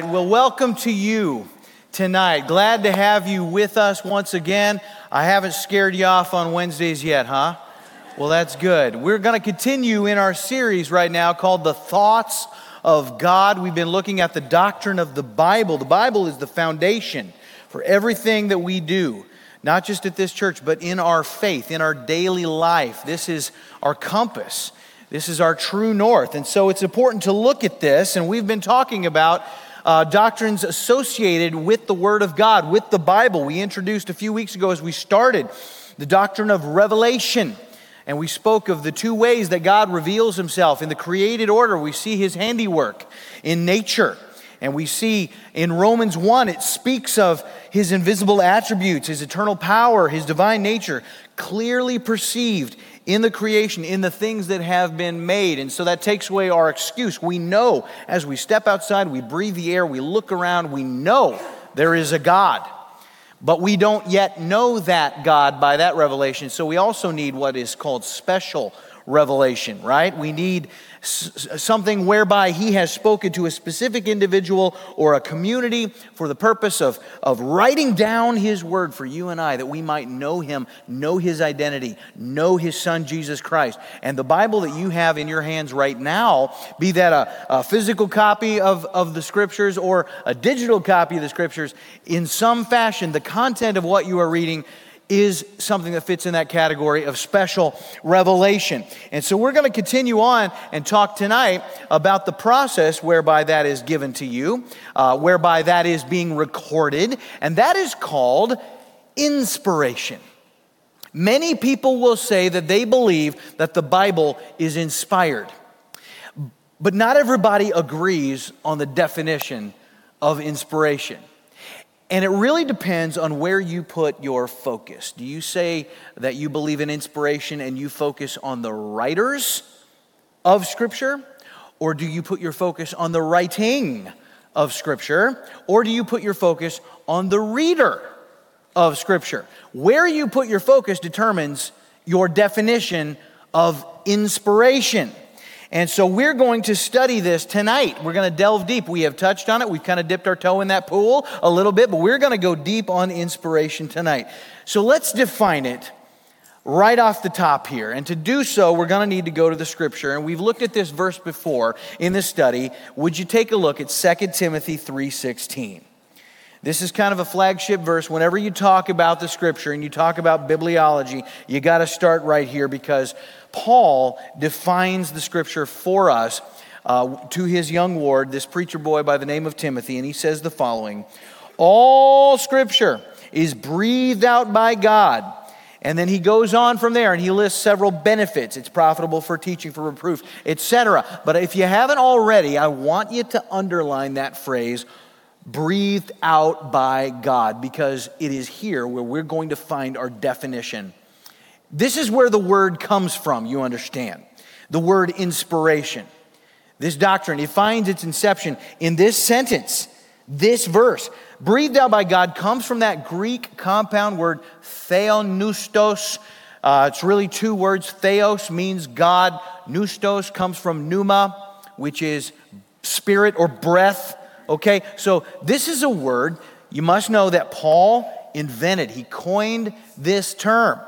right. Well, welcome to you tonight. Glad to have you with us once again. I haven't scared you off on Wednesdays yet, huh? Well, that's good. We're going to continue in our series right now called The Thoughts of God. We've been looking at the doctrine of the Bible. The Bible is the foundation for everything that we do, not just at this church, but in our faith, in our daily life. This is our compass. This is our true north. And so it's important to look at this. And we've been talking about uh, doctrines associated with the Word of God, with the Bible. We introduced a few weeks ago as we started the doctrine of revelation. And we spoke of the two ways that God reveals himself. In the created order, we see his handiwork in nature. And we see in Romans 1, it speaks of his invisible attributes, his eternal power, his divine nature, clearly perceived in the creation, in the things that have been made. And so that takes away our excuse. We know as we step outside, we breathe the air, we look around, we know there is a God. But we don't yet know that God by that revelation. So we also need what is called special revelation, right? We need something whereby he has spoken to a specific individual or a community for the purpose of, of writing down his word for you and I that we might know him, know his identity, know his son Jesus Christ. And the Bible that you have in your hands right now, be that a, a physical copy of, of the scriptures or a digital copy of the scriptures, in some fashion, the content of what you are reading is something that fits in that category of special revelation. And so we're going to continue on and talk tonight about the process whereby that is given to you, uh, whereby that is being recorded, and that is called inspiration. Many people will say that they believe that the Bible is inspired, but not everybody agrees on the definition of inspiration. And it really depends on where you put your focus. Do you say that you believe in inspiration and you focus on the writers of Scripture? Or do you put your focus on the writing of Scripture? Or do you put your focus on the reader of Scripture? Where you put your focus determines your definition of inspiration. And so we're going to study this tonight. We're going to delve deep. We have touched on it. We've kind of dipped our toe in that pool a little bit, but we're going to go deep on inspiration tonight. So let's define it right off the top here. And to do so, we're going to need to go to the scripture. And we've looked at this verse before in the study. Would you take a look at 2 Timothy 3:16? This is kind of a flagship verse. Whenever you talk about the scripture and you talk about bibliology, you got to start right here because Paul defines the scripture for us uh, to his young ward, this preacher boy by the name of Timothy, and he says the following All scripture is breathed out by God. And then he goes on from there and he lists several benefits. It's profitable for teaching, for reproof, etc. But if you haven't already, I want you to underline that phrase breathed out by God, because it is here where we're going to find our definition. This is where the word comes from, you understand. The word inspiration. This doctrine, it finds its inception in this sentence, this verse. Breathed out by God comes from that Greek compound word theopneustos. Uh, it's really two words. Theos means God, pneustos comes from pneuma, which is spirit or breath. Okay, so this is a word you must know that Paul invented. He coined this term,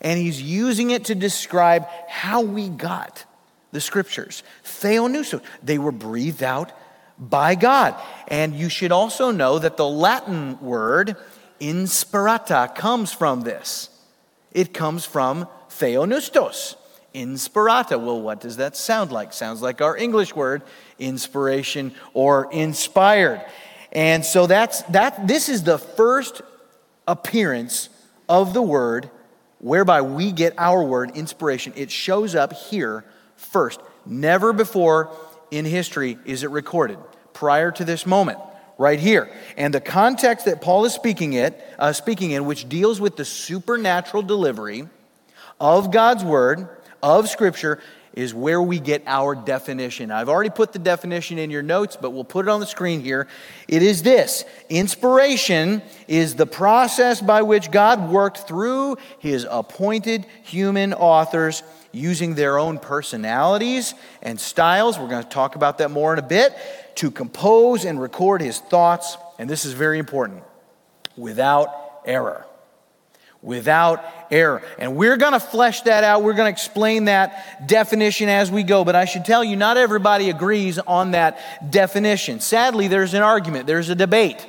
and he's using it to describe how we got the scriptures. Theopneustos, they were breathed out by God. And you should also know that the Latin word inspirata comes from this. It comes from theopneustos, Inspirata. Well, what does that sound like? Sounds like our English word, inspiration or inspired. And so that's that this is the first appearance of the word whereby we get our word inspiration. It shows up here first. Never before in history is it recorded prior to this moment right here. And the context that Paul is speaking it uh, speaking in which deals with the supernatural delivery of God's word of Scripture is where we get our definition. I've already put the definition in your notes, but we'll put it on the screen here. It is this Inspiration is the process by which God worked through his appointed human authors using their own personalities and styles. We're going to talk about that more in a bit to compose and record his thoughts. And this is very important without error. Without error. And we're going to flesh that out. We're going to explain that definition as we go. But I should tell you, not everybody agrees on that definition. Sadly, there's an argument, there's a debate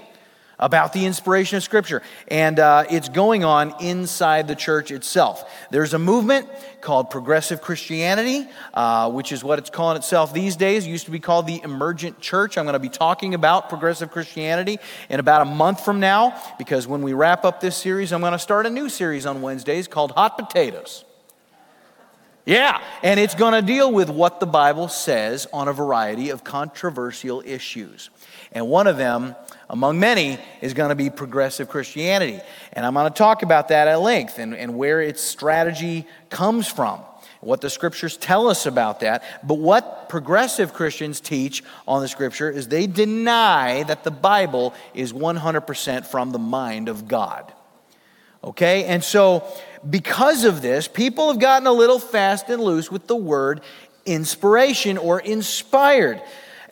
about the inspiration of Scripture. And uh, it's going on inside the church itself. There's a movement called Progressive Christianity, uh, which is what it's calling itself these days. It used to be called the Emergent Church. I'm going to be talking about Progressive Christianity in about a month from now, because when we wrap up this series, I'm going to start a new series on Wednesdays called Hot Potatoes. Yeah, and it's going to deal with what the Bible says on a variety of controversial issues. And one of them among many, is going to be progressive Christianity. And I'm going to talk about that at length and, and where its strategy comes from, what the scriptures tell us about that. But what progressive Christians teach on the scripture is they deny that the Bible is 100% from the mind of God. Okay? And so, because of this, people have gotten a little fast and loose with the word inspiration or inspired.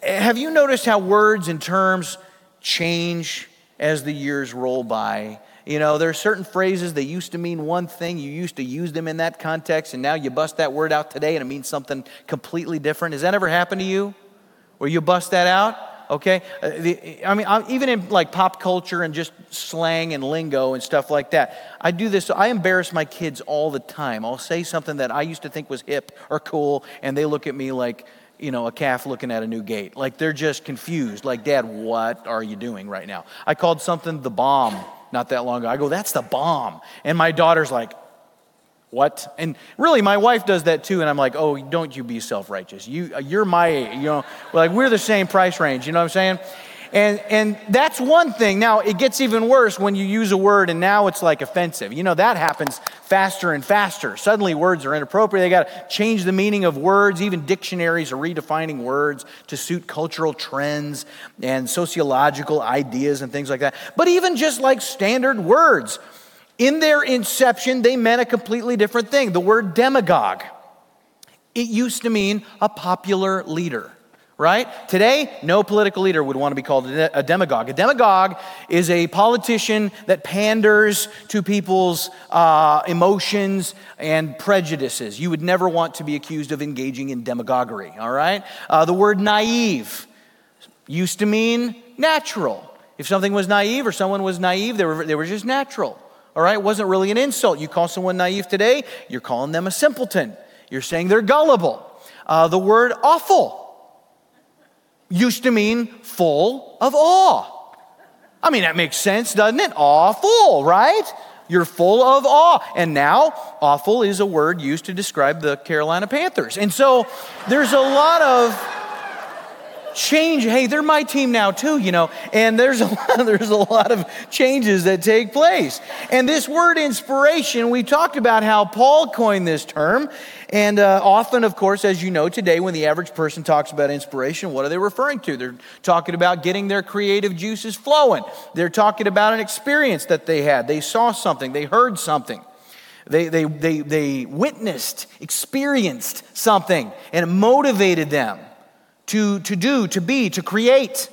Have you noticed how words and terms change as the years roll by. You know, there are certain phrases that used to mean one thing, you used to use them in that context, and now you bust that word out today and it means something completely different. Has that ever happened to you? Where you bust that out? Okay? Uh, I mean, even in like pop culture and just slang and lingo and stuff like that, I do this. I embarrass my kids all the time. I'll say something that I used to think was hip or cool, and they look at me like, you know, a calf looking at a new gate. Like they're just confused. Like, Dad, what are you doing right now? I called something the bomb not that long ago. I go, that's the bomb. And my daughter's like, what? And really, my wife does that too. And I'm like, oh, don't you be self righteous. You, you're my, you know, like we're the same price range. You know what I'm saying? And, and that's one thing. Now, it gets even worse when you use a word and now it's like offensive. You know, that happens faster and faster. Suddenly, words are inappropriate. They got to change the meaning of words. Even dictionaries are redefining words to suit cultural trends and sociological ideas and things like that. But even just like standard words, in their inception, they meant a completely different thing. The word demagogue, it used to mean a popular leader right? Today, no political leader would want to be called a demagogue. A demagogue is a politician that panders to people's uh, emotions and prejudices. You would never want to be accused of engaging in demagoguery, all right? Uh, the word naive used to mean natural. If something was naive or someone was naive, they were, they were just natural, all right? It wasn't really an insult. You call someone naive today, you're calling them a simpleton. You're saying they're gullible. Uh, the word awful used to mean full of awe. I mean, that makes sense, doesn't it? Awful, right? You're full of awe. And now, awful is a word used to describe the Carolina Panthers. And so there's a lot of change. Hey, they're my team now too, you know. And there's a lot, there's a lot of changes that take place. And this word inspiration, we talked about how Paul coined this term. And uh, often, of course, as you know today, when the average person talks about inspiration, what are they referring to? They're talking about getting their creative juices flowing. They're talking about an experience that they had. They saw something, they heard something. They, they, they, they witnessed, experienced something, and it motivated them to, to do, to be, to create.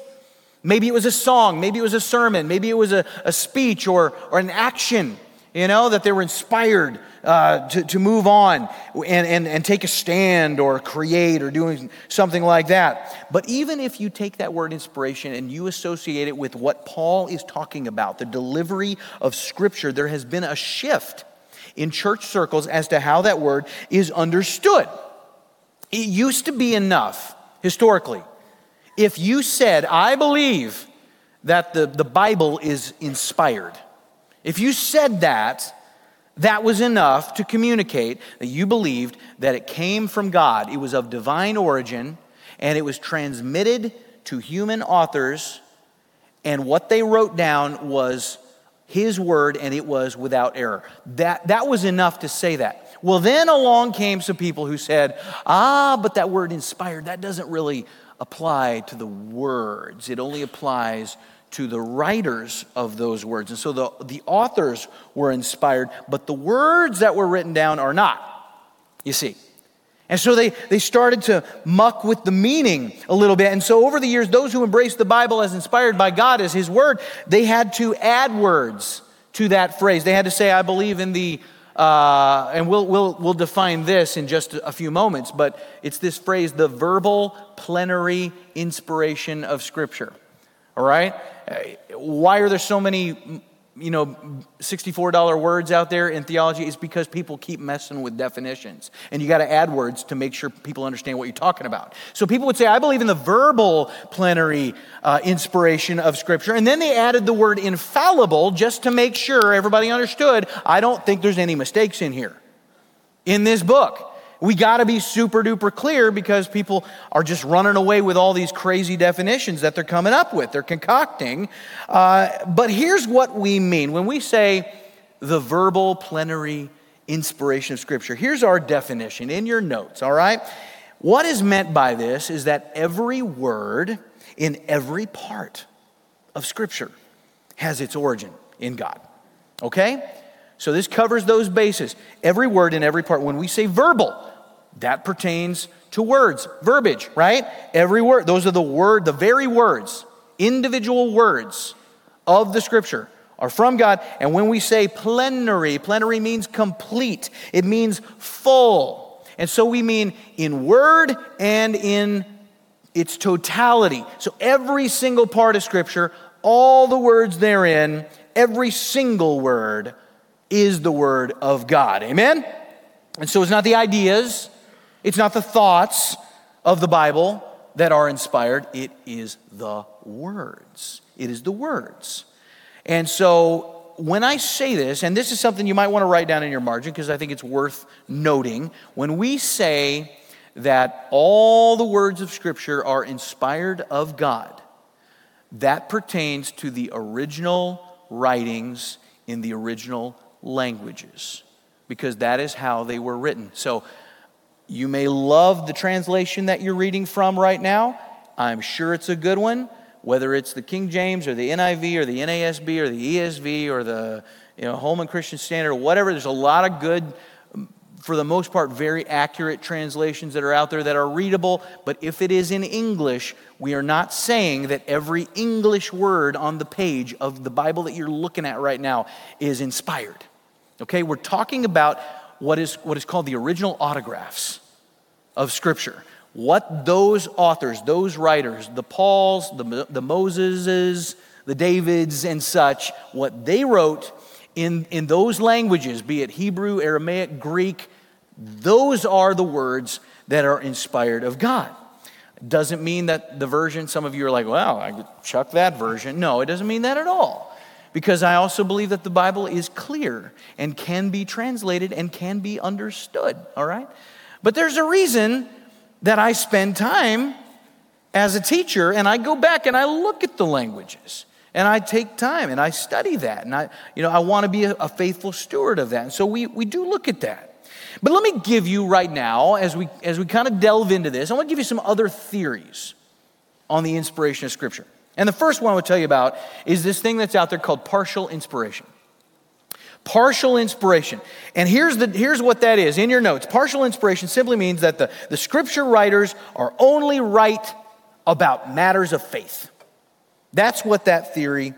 Maybe it was a song, maybe it was a sermon, maybe it was a, a speech or, or an action, you know, that they were inspired uh, to, to move on and, and, and take a stand or create or doing something like that. But even if you take that word inspiration and you associate it with what Paul is talking about, the delivery of Scripture, there has been a shift in church circles as to how that word is understood. It used to be enough historically. If you said, I believe that the, the Bible is inspired, if you said that, that was enough to communicate that you believed that it came from God. It was of divine origin and it was transmitted to human authors, and what they wrote down was His word and it was without error. That, that was enough to say that. Well, then along came some people who said, ah, but that word inspired, that doesn't really apply to the words, it only applies to the writers of those words. And so the, the authors were inspired, but the words that were written down are not. You see, And so they, they started to muck with the meaning a little bit. And so over the years, those who embraced the Bible as inspired by God, as His Word, they had to add words to that phrase. They had to say, I believe in the, uh, and we'll, we'll, we'll define this in just a few moments, but it's this phrase, the verbal plenary inspiration of Scripture. All right? Why are there so many you know, $64 words out there in theology is because people keep messing with definitions. And you got to add words to make sure people understand what you're talking about. So people would say, I believe in the verbal plenary uh, inspiration of Scripture. And then they added the word infallible just to make sure everybody understood. I don't think there's any mistakes in here, in this book. We got to be super duper clear because people are just running away with all these crazy definitions that they're coming up with, they're concocting. Uh, but here's what we mean when we say the verbal plenary inspiration of Scripture. Here's our definition in your notes, all right? What is meant by this is that every word in every part of Scripture has its origin in God, okay? So this covers those bases. Every word in every part. When we say verbal, that pertains to words, verbiage, right? Every word, those are the word, the very words, individual words of the scripture are from God. And when we say plenary, plenary means complete, it means full. And so we mean in word and in its totality. So every single part of scripture, all the words therein, every single word is the word of God. Amen? And so it's not the ideas, it's not the thoughts of the Bible that are inspired, it is the words. It is the words. And so when I say this, and this is something you might want to write down in your margin because I think it's worth noting, when we say that all the words of Scripture are inspired of God, that pertains to the original writings in the original languages because that is how they were written. So you may love the translation that you're reading from right now. I'm sure it's a good one, whether it's the King James or the NIV or the NASB or the ESV or the you know, Holman Christian Standard or whatever. There's a lot of good, um, for the most part, very accurate translations that are out there that are readable. But if it is in English, we are not saying that every English word on the page of the Bible that you're looking at right now is inspired. Okay, we're talking about what is, what is called the original autographs of Scripture. What those authors, those writers, the Pauls, the, the Moseses, the Davids, and such, what they wrote in, in those languages, be it Hebrew, Aramaic, Greek, those are the words that are inspired of God. Doesn't mean that the version, some of you are like, well, I could chuck that version. No, it doesn't mean that at all because I also believe that the Bible is clear and can be translated and can be understood, all right? But there's a reason that I spend time as a teacher and I go back and I look at the languages and I take time and I study that and I, you know, I want to be a, a faithful steward of that. And so we, we do look at that. But let me give you right now, as we, as we kind of delve into this, I want to give you some other theories on the inspiration of Scripture. And the first one I would tell you about is this thing that's out there called partial inspiration. Partial inspiration. And here's, the, here's what that is in your notes. Partial inspiration simply means that the, the scripture writers are only right about matters of faith. That's what that theory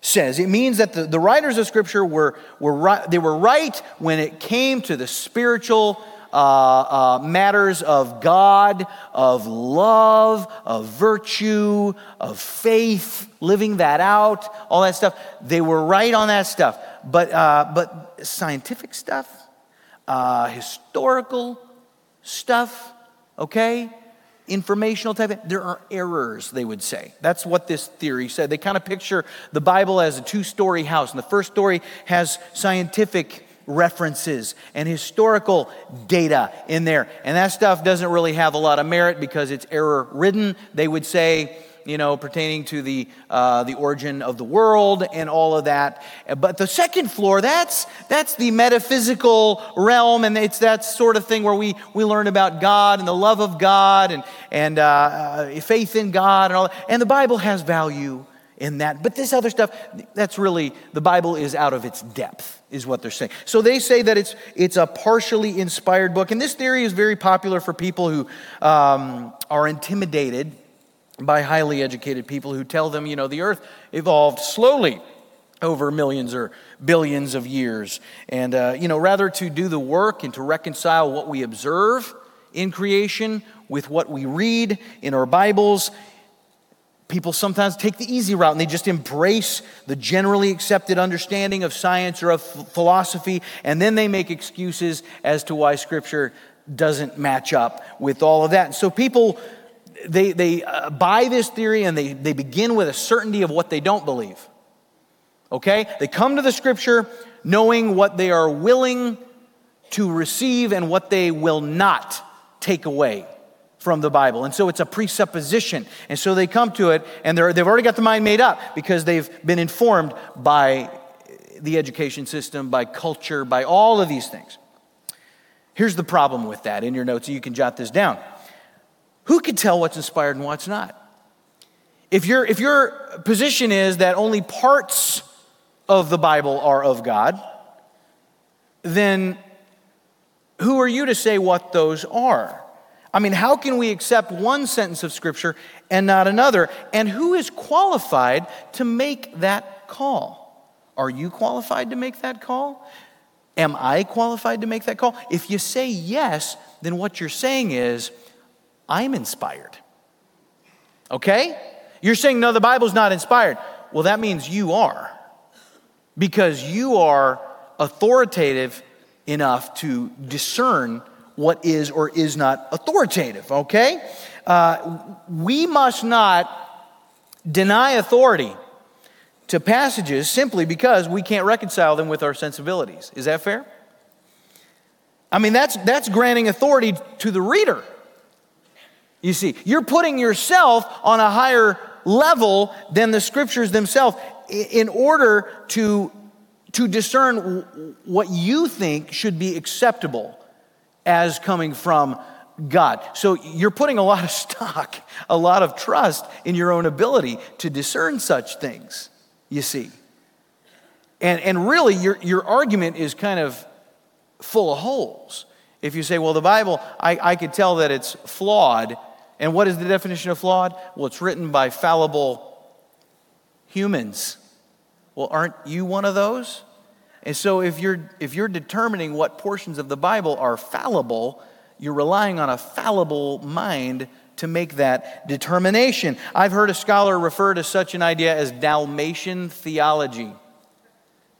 says. It means that the, the writers of scripture were, were right, they were right when it came to the spiritual uh, uh, matters of God, of love, of virtue, of faith, living that out, all that stuff. They were right on that stuff. But, uh, but scientific stuff, uh, historical stuff, okay? informational type there are errors they would say that's what this theory said they kind of picture the bible as a two-story house and the first story has scientific references and historical data in there. And that stuff doesn't really have a lot of merit because it's error ridden. They would say, you know, pertaining to the, uh, the origin of the world and all of that. But the second floor, that's, that's the metaphysical realm, and it's that sort of thing where we, we learn about God and the love of God and, and uh, uh, faith in God and all that. And the Bible has value in that. But this other stuff, that's really, the Bible is out of its depth, is what they're saying. So they say that it's, it's a partially inspired book. And this theory is very popular for people who um, are intimidated by highly educated people who tell them, you know, the earth evolved slowly over millions or billions of years. And, uh, you know, rather to do the work and to reconcile what we observe in creation with what we read in our Bibles, people sometimes take the easy route and they just embrace the generally accepted understanding of science or of philosophy, and then they make excuses as to why Scripture doesn't match up with all of that. And so people. They, they uh, buy this theory and they, they begin with a certainty of what they don't believe. Okay? They come to the scripture knowing what they are willing to receive and what they will not take away from the Bible. And so it's a presupposition. And so they come to it and they've already got the mind made up because they've been informed by the education system, by culture, by all of these things. Here's the problem with that in your notes, you can jot this down. Who can tell what's inspired and what's not? If, your if your position is that only parts of the Bible are of God, then who are you to say what those are? I mean, how can we accept one sentence of Scripture and not another? And who is qualified to make that call? Are you qualified to make that call? Am I qualified to make that call? If you say yes, then what you're saying is, I'm inspired. Okay? You're saying, no, the Bible's not inspired. Well, that means you are because you are authoritative enough to discern what is or is not authoritative, okay? Uh, we must not deny authority to passages simply because we can't reconcile them with our sensibilities. Is that fair? I mean, that's, that's granting authority to the reader. You see, you're putting yourself on a higher level than the scriptures themselves in order to, to discern what you think should be acceptable as coming from God. So you're putting a lot of stock, a lot of trust in your own ability to discern such things, you see. And, and really, your, your argument is kind of full of holes. If you say, well, the Bible, I, I could tell that it's flawed. And what is the definition of flawed? Well, it's written by fallible humans. Well, aren't you one of those? And so if you're if you're determining what portions of the Bible are fallible, you're relying on a fallible mind to make that determination. I've heard a scholar refer to such an idea as Dalmatian theology.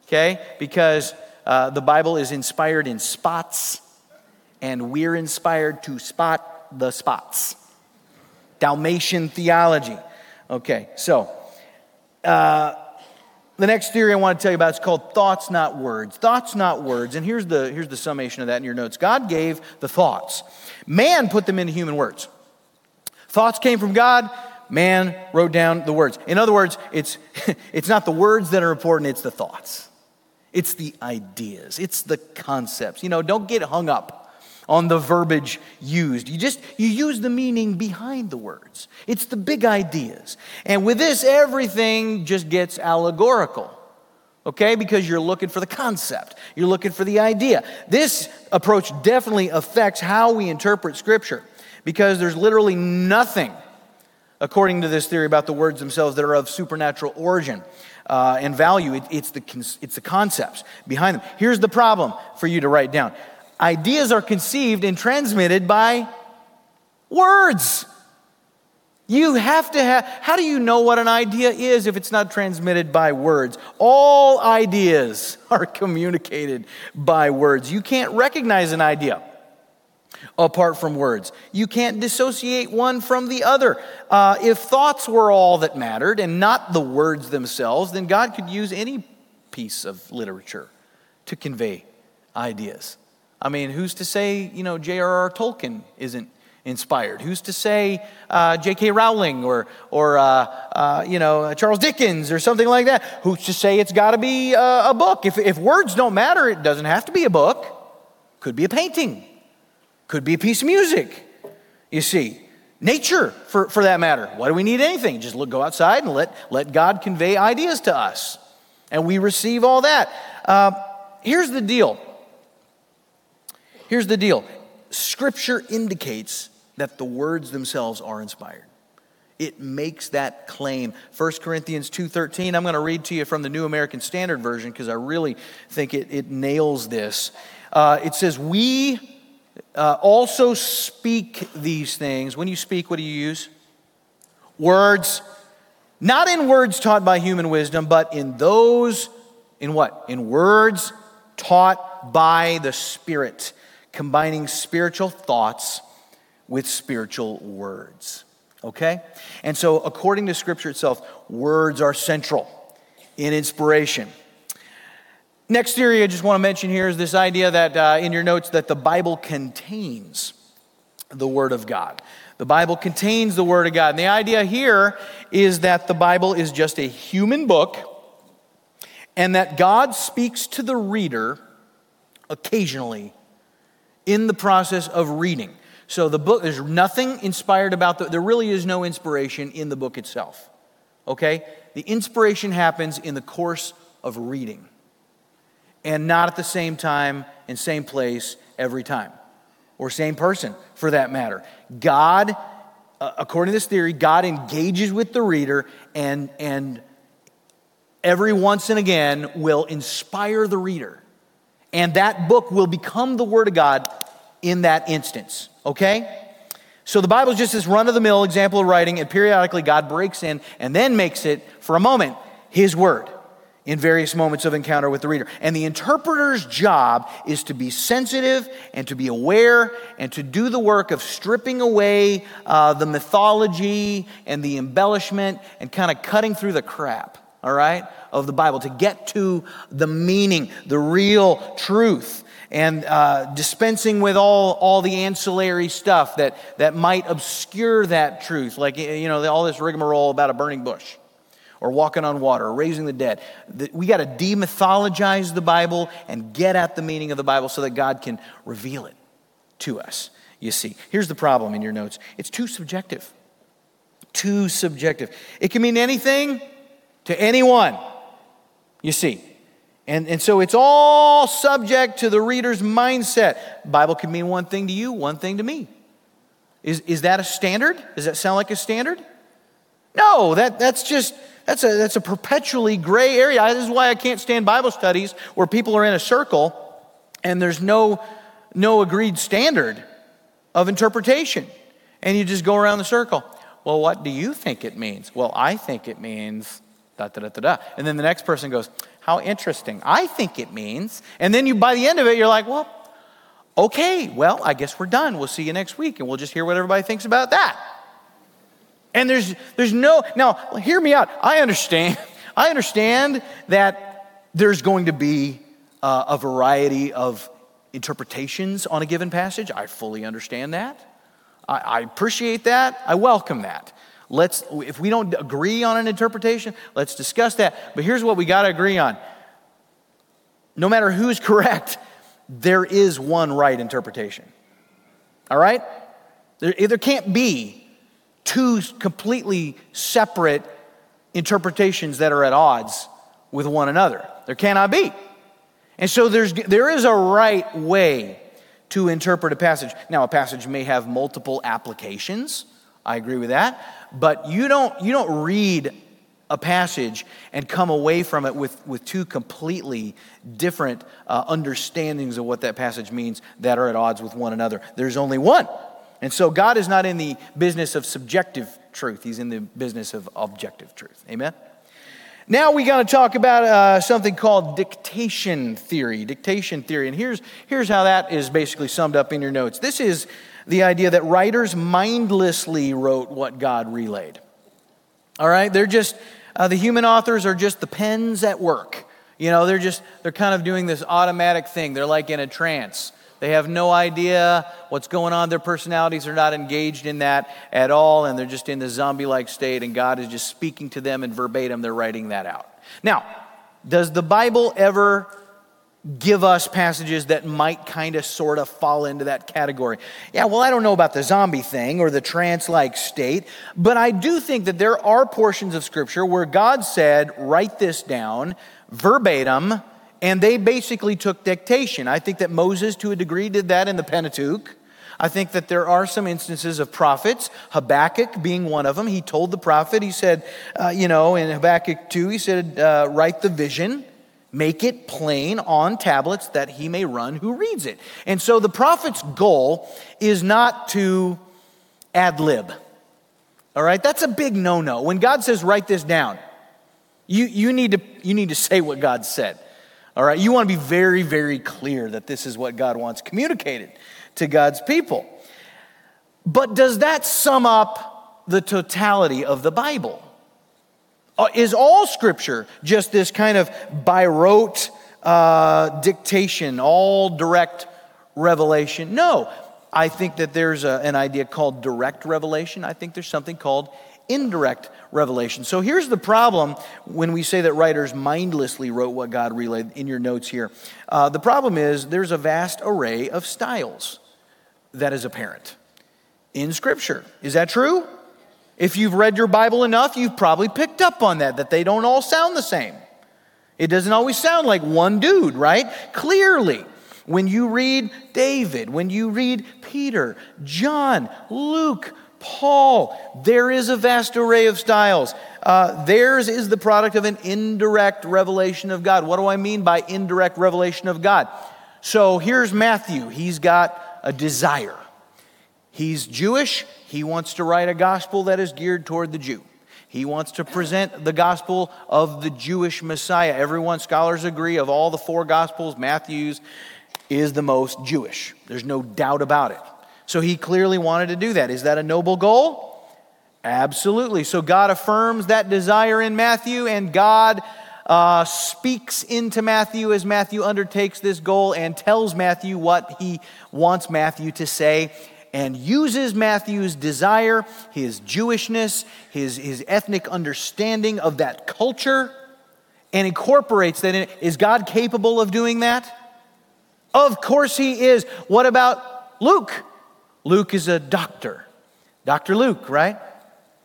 Okay? Because uh, the Bible is inspired in spots, and we're inspired to spot the spots. Dalmatian theology. Okay, so uh, the next theory I want to tell you about is called thoughts, not words. Thoughts, not words. And here's the, here's the summation of that in your notes God gave the thoughts, man put them into human words. Thoughts came from God, man wrote down the words. In other words, it's, it's not the words that are important, it's the thoughts, it's the ideas, it's the concepts. You know, don't get hung up on the verbiage used. You just you use the meaning behind the words. It's the big ideas. And with this everything just gets allegorical. Okay? Because you're looking for the concept. You're looking for the idea. This approach definitely affects how we interpret scripture because there's literally nothing according to this theory about the words themselves that are of supernatural origin. Uh, and value. It, it's, the, it's the concepts behind them. Here's the problem for you to write down ideas are conceived and transmitted by words. You have to have, how do you know what an idea is if it's not transmitted by words? All ideas are communicated by words. You can't recognize an idea apart from words. You can't dissociate one from the other. Uh, if thoughts were all that mattered and not the words themselves, then God could use any piece of literature to convey ideas. I mean, who's to say, you know, J.R.R. Tolkien isn't inspired? Who's to say uh, J.K. Rowling or, or uh, uh, you know, Charles Dickens or something like that? Who's to say it's got to be a, a book? If, if words don't matter, it doesn't have to be a book. Could be a painting. Could be a piece of music. You see, nature for, for that matter. Why do we need anything? Just look, go outside and let, let God convey ideas to us. And we receive all that. Uh, here's the deal. Here's the deal. Scripture indicates that the words themselves are inspired. It makes that claim. 1 Corinthians 2:13, I'm going to read to you from the New American Standard Version because I really think it, it nails this. Uh, it says, We uh, also speak these things. When you speak, what do you use? Words. Not in words taught by human wisdom, but in those, in what? In words taught by the Spirit, combining spiritual thoughts with spiritual words. Okay? And so, according to Scripture itself, words are central in inspiration. Next theory I just want to mention here is this idea that uh, in your notes that the Bible contains the Word of God. The Bible contains the Word of God. And the idea here is that the Bible is just a human book and that God speaks to the reader occasionally in the process of reading. So the book, there's nothing inspired about the, there really is no inspiration in the book itself. Okay? The inspiration happens in the course of reading and not at the same time and same place every time, or same person for that matter. God, uh, according to this theory, God engages with the reader and, and every once and again will inspire the reader. And that book will become the Word of God in that instance, okay? So the Bible is just this run of the mill example of writing, and periodically God breaks in and then makes it, for a moment, His Word in various moments of encounter with the reader. And the interpreter's job is to be sensitive and to be aware and to do the work of stripping away uh, the mythology and the embellishment and kind of cutting through the crap, all right, of the Bible to get to the meaning, the real truth. And uh, dispensing with all, all the ancillary stuff that, that might obscure that truth, like you know all this rigmarole about a burning bush or walking on water or raising the dead. We got to demythologize the Bible and get at the meaning of the Bible so that God can reveal it to us. You see, here's the problem in your notes it's too subjective. Too subjective. It can mean anything to anyone, you see. And, and so it's all subject to the reader's mindset. Bible can mean one thing to you, one thing to me. Is, is that a standard? Does that sound like a standard? No, that, that's just that's a, that's a perpetually gray area. This is why I can't stand Bible studies where people are in a circle and there's no, no agreed standard of interpretation. And you just go around the circle. Well, what do you think it means? Well, I think it means da da da. And then the next person goes, How interesting. I think it means. And then you, by the end of it, you're like, Well, okay, well, I guess we're done. We'll see you next week and we'll just hear what everybody thinks about that. And there's, there's no, now, hear me out. I understand. I understand that there's going to be uh, a variety of interpretations on a given passage. I fully understand that. I, I appreciate that. I welcome that. Let's, if we don't agree on an interpretation, let's discuss that. But here's what we got to agree on no matter who's correct, there is one right interpretation. All right? There, there can't be two completely separate interpretations that are at odds with one another. There cannot be. And so there's, there is a right way to interpret a passage. Now, a passage may have multiple applications. I agree with that. But you don't, you don't read a passage and come away from it with, with two completely different uh, understandings of what that passage means that are at odds with one another. There's only one. And so God is not in the business of subjective truth, He's in the business of objective truth. Amen? Now we got to talk about uh, something called dictation theory. Dictation theory. And here's, here's how that is basically summed up in your notes. This is the idea that writers mindlessly wrote what God relayed. All right? They're just, uh, the human authors are just the pens at work. You know, they're just, they're kind of doing this automatic thing. They're like in a trance. They have no idea what's going on. Their personalities are not engaged in that at all, and they're just in the zombie like state, and God is just speaking to them and verbatim, they're writing that out. Now, does the Bible ever give us passages that might kind of sort of fall into that category. Yeah, well, I don't know about the zombie thing or the trance like state, but I do think that there are portions of Scripture where God said, write this down verbatim, and they basically took dictation. I think that Moses, to a degree, did that in the Pentateuch. I think that there are some instances of prophets, Habakkuk being one of them. He told the prophet, he said, uh, you know, in Habakkuk 2, he said, uh, write the vision make it plain on tablets that he may run who reads it. And so the prophet's goal is not to ad lib. All right, that's a big no no. When God says, write this down, you, you, need to, you need to say what God said. All right, you want to be very, very clear that this is what God wants communicated to God's people. But does that sum up the totality of the Bible? Uh, is all scripture just this kind of by rote uh, dictation, all direct revelation? No. I think that there's a, an idea called direct revelation. I think there's something called indirect revelation. So here's the problem when we say that writers mindlessly wrote what God relayed in your notes here. Uh, the problem is there's a vast array of styles that is apparent in Scripture. Is that true? If you've read your Bible enough, you've probably picked up on that, that they don't all sound the same. It doesn't always sound like one dude, right? Clearly, when you read David, when you read Peter, John, Luke, Paul, there is a vast array of styles. Uh, theirs is the product of an indirect revelation of God. What do I mean by indirect revelation of God? So here's Matthew. He's got a desire. He's Jewish. He wants to write a gospel that is geared toward the Jew. He wants to present the gospel of the Jewish Messiah. Everyone, scholars agree, of all the four gospels, Matthew's is the most Jewish. There's no doubt about it. So he clearly wanted to do that. Is that a noble goal? Absolutely. So God affirms that desire in Matthew, and God uh, speaks into Matthew as Matthew undertakes this goal and tells Matthew what he wants Matthew to say and uses Matthew's desire, his Jewishness, his, his ethnic understanding of that culture, and incorporates that in it. Is God capable of doing that? Of course he is. What about Luke? Luke is a doctor. Dr. Luke, right?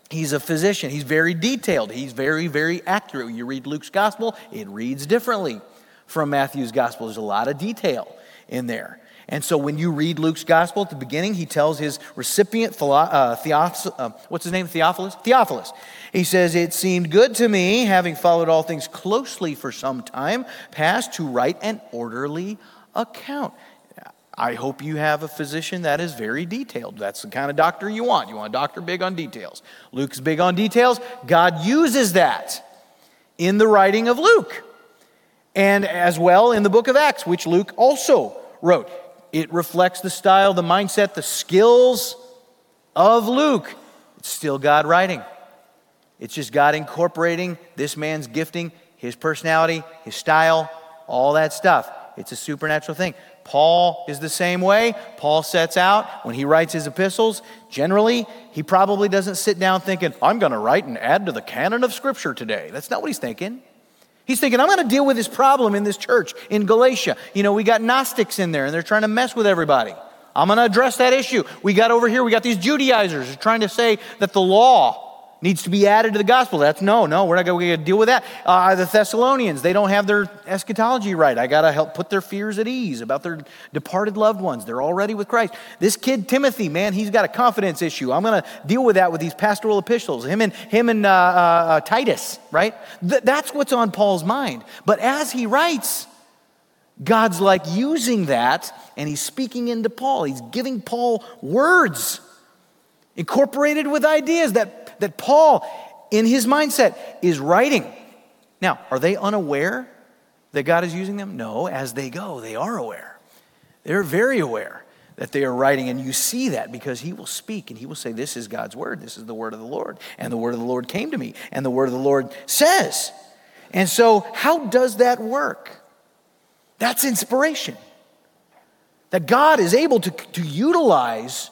He's a physician. He's very detailed. He's very, very accurate. When you read Luke's gospel, it reads differently from Matthew's gospel. There's a lot of detail in there. And so when you read Luke's gospel at the beginning, he tells his recipient, uh, Theophilus, uh, what's his name, Theophilus? Theophilus. He says, It seemed good to me, having followed all things closely for some time past, to write an orderly account. I hope you have a physician that is very detailed. That's the kind of doctor you want. You want a doctor big on details. Luke's big on details. God uses that in the writing of Luke and as well in the book of Acts, which Luke also wrote. It reflects the style, the mindset, the skills of Luke. It's still God writing. It's just God incorporating this man's gifting, his personality, his style, all that stuff. It's a supernatural thing. Paul is the same way. Paul sets out when he writes his epistles. Generally, he probably doesn't sit down thinking, I'm going to write and add to the canon of Scripture today. That's not what he's thinking. He's thinking, I'm going to deal with this problem in this church in Galatia. You know, we got Gnostics in there and they're trying to mess with everybody. I'm going to address that issue. We got over here, we got these Judaizers trying to say that the law needs to be added to the gospel. That's no, no, we're not going to deal with that. Uh, the Thessalonians, they don't have their eschatology right. I got to help put their fears at ease about their departed loved ones. They're already with Christ. This kid, Timothy, man, he's got a confidence issue. I'm going to deal with that with these pastoral epistles. Him and, him and uh, uh, uh, Titus, right? Th- that's what's on Paul's mind. But as he writes, God's like using that and he's speaking into Paul. He's giving Paul words incorporated with ideas that that Paul, in his mindset, is writing. Now, are they unaware that God is using them? No, as they go, they are aware. They're very aware that they are writing, and you see that because he will speak and he will say, This is God's word, this is the word of the Lord, and the word of the Lord came to me, and the word of the Lord says. And so, how does that work? That's inspiration. That God is able to, to utilize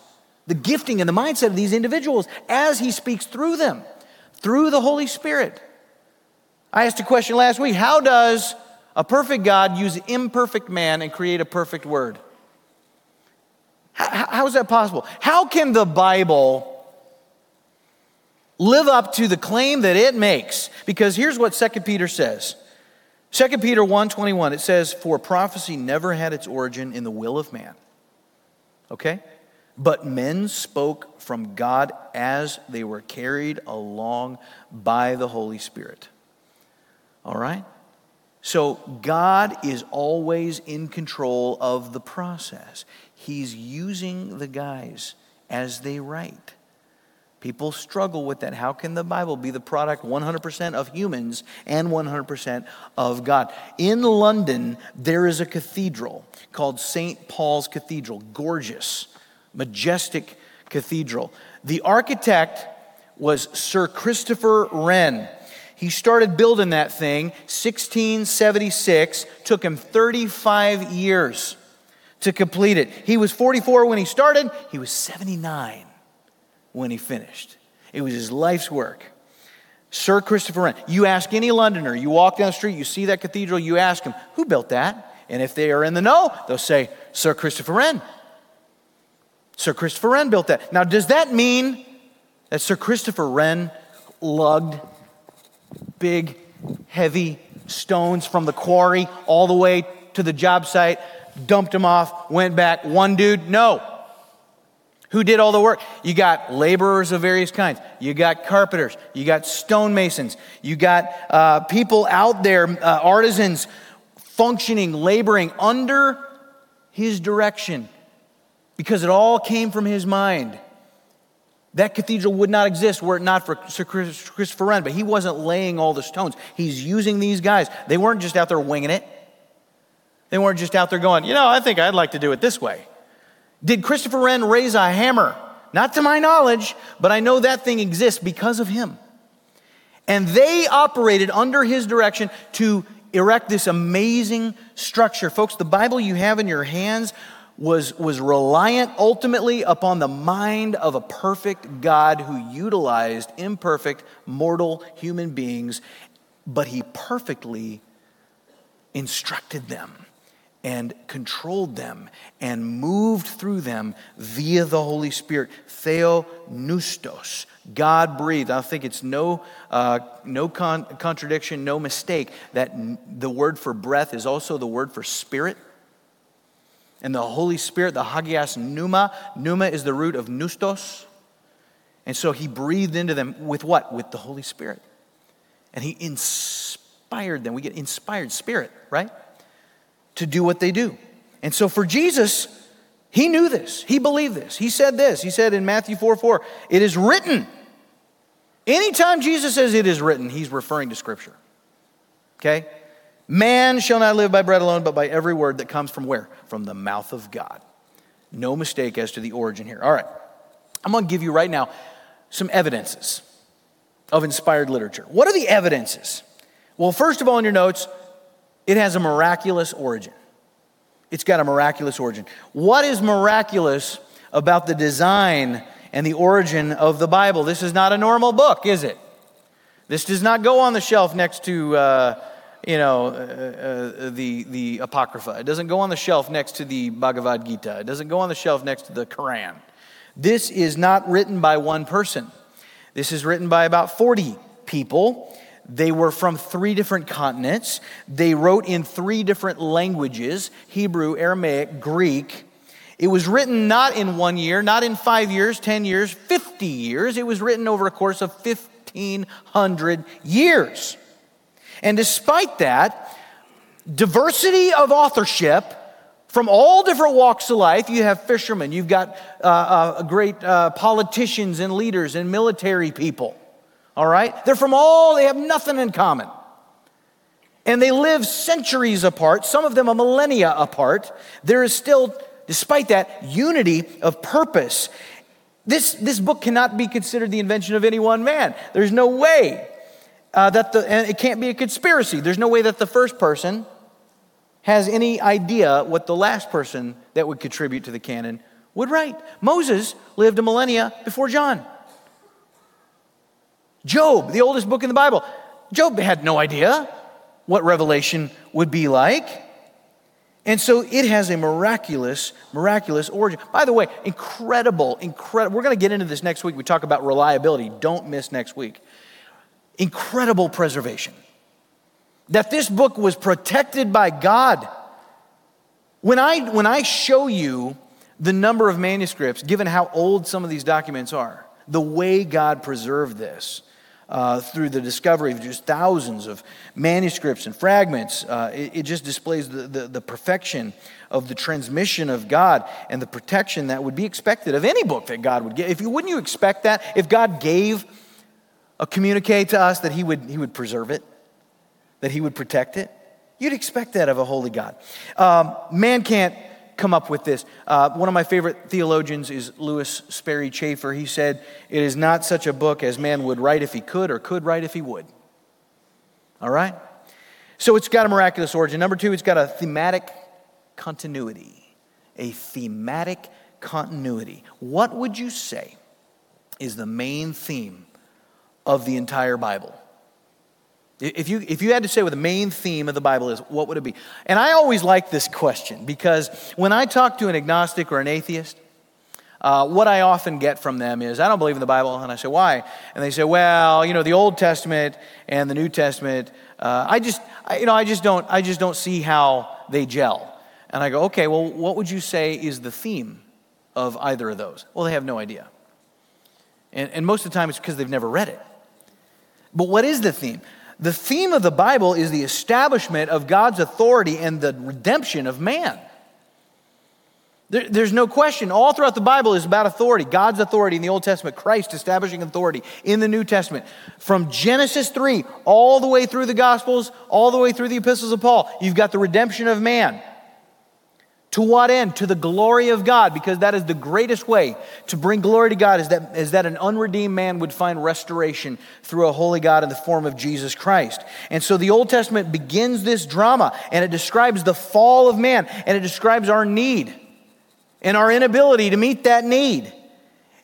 the gifting and the mindset of these individuals as he speaks through them, through the Holy Spirit. I asked a question last week How does A perfect God use imperfect man and create a perfect word. How, how is that possible? How can the Bible live up to the claim that it makes? Because here's what 2 Peter says. 2 Peter 1:21 it says for prophecy never had its origin in the will of man. Okay? But men spoke from God as they were carried along by the Holy Spirit. All right? So God is always in control of the process. He's using the guys as they write. People struggle with that. How can the Bible be the product 100% of humans and 100% of God? In London, there is a cathedral called St. Paul's Cathedral, gorgeous, majestic cathedral. The architect was Sir Christopher Wren. He started building that thing 1676, took him 35 years to complete it. He was 44 when he started, he was 79 when he finished. It was his life's work. Sir Christopher Wren. You ask any Londoner, you walk down the street, you see that cathedral, you ask them, who built that? And if they are in the know, they'll say, Sir Christopher Wren. Sir Christopher Wren built that. Now, does that mean that Sir Christopher Wren lugged big, heavy stones from the quarry all the way to the job site, dumped them off, went back. One dude? No. Who did all the work? You got laborers of various kinds. You got carpenters. You got stonemasons. You got uh, people out there, uh, artisans, functioning, laboring under his direction because it all came from his mind. That cathedral would not exist were it not for Sir Christopher Wren, but he wasn't laying all the stones. He's using these guys. They weren't just out there winging it. They weren't just out there going, you know, I think I'd like to do it this way. Did Christopher Wren raise a hammer? Not to my knowledge, but I know that thing exists because of him. And they operated under his direction to erect this amazing structure. Folks, the Bible you have in your hands was, was reliant ultimately upon the mind of a perfect God who utilized imperfect, mortal human beings, but he perfectly instructed them and controlled them and moved through them via the Holy Spirit. Theopneustos, God breathed. I think it's no, uh, no con- contradiction, no mistake that the word for breath is also the word for spirit. And the Holy Spirit, the Hagias Pneuma, Pneuma is the root of Nustos. And so he breathed into them with what? With the Holy Spirit. And he inspired them. We get inspired spirit, right? To do what they do. And so for Jesus, he knew this. He believed this. He said this. He said in Matthew 4 4, it is written. Anytime Jesus says it is written, he's referring to Scripture. Okay? Man shall not live by bread alone, but by every word that comes from where? From the mouth of God. No mistake as to the origin here. All right. I'm going to give you right now some evidences of inspired literature. What are the evidences? Well, first of all, in your notes, it has a miraculous origin. It's got a miraculous origin. What is miraculous about the design and the origin of the Bible? This is not a normal book, is it? This does not go on the shelf next to. Uh, you know, uh, uh, the, the Apocrypha. It doesn't go on the shelf next to the Bhagavad Gita. It doesn't go on the shelf next to the Quran. This is not written by one person. This is written by about 40 people. They were from three different continents. They wrote in three different languages Hebrew, Aramaic, Greek. It was written not in one year, not in five years, 10 years, 50 years. It was written over a course of 1,500 years. And despite that, diversity of authorship from all different walks of life. You have fishermen, you've got uh, uh, great uh, politicians and leaders and military people. All right? They're from all, they have nothing in common. And they live centuries apart, some of them a millennia apart. There is still, despite that, unity of purpose. This, this book cannot be considered the invention of any one man. There's no way uh, that the, and it can't be a conspiracy. There's no way that the first person has any idea what the last person that would contribute to the canon would write. Moses lived a millennia before John. Job, the oldest book in the Bible, Job had no idea what Revelation would be like. And so it has a miraculous, miraculous origin. By the way, incredible, incredible. We're going to get into this next week. We talk about reliability. Don't miss next week. Incredible preservation. That this book was protected by God. When I, when I show you the number of manuscripts, given how old some of these documents are, the way God preserved this, uh, through the discovery of just thousands of manuscripts and fragments. Uh, it, it, just displays the, the, the, perfection of the transmission of God and the protection that would be expected of any book that God would give. If you wouldn't you expect that if God gave a communique to us that he would, he would preserve it, that he would protect it? You'd expect that of a holy God. Um, man can't come up with this. Uh, one of my favorite theologians is Lewis Sperry Chafer. He said, It is not such a book as man would write if he could or could write if he would. All right? So it's got a miraculous origin. Number two, it's got a thematic continuity. A thematic continuity. What would you say is the main theme of the entire Bible? If you, if you had to say what the main theme of the Bible is, what would it be? And I always like this question because when I talk to an agnostic or an atheist, uh, what I often get from them is, I don't believe in the Bible. And I say, why? And they say, well, you know, the Old Testament and the New Testament, uh, I just, I, you know, I just don't, I just don't see how they gel. And I go, okay, well, what would you say is the theme of either of those? Well, they have no idea. And, and most of the time it's because they've never read it. But what is the theme? The theme of the Bible is the establishment of God's authority and the redemption of man. There, there's no question. All throughout the Bible is about authority God's authority in the Old Testament, Christ establishing authority in the New Testament. From Genesis 3 all the way through the Gospels, all the way through the epistles of Paul, you've got the redemption of man. To what end? To the glory of God, because that is the greatest way to bring glory to God is that, is that an unredeemed man would find restoration through a holy God in the form of Jesus Christ. And so the Old Testament begins this drama and it describes the fall of man and it describes our need and our inability to meet that need.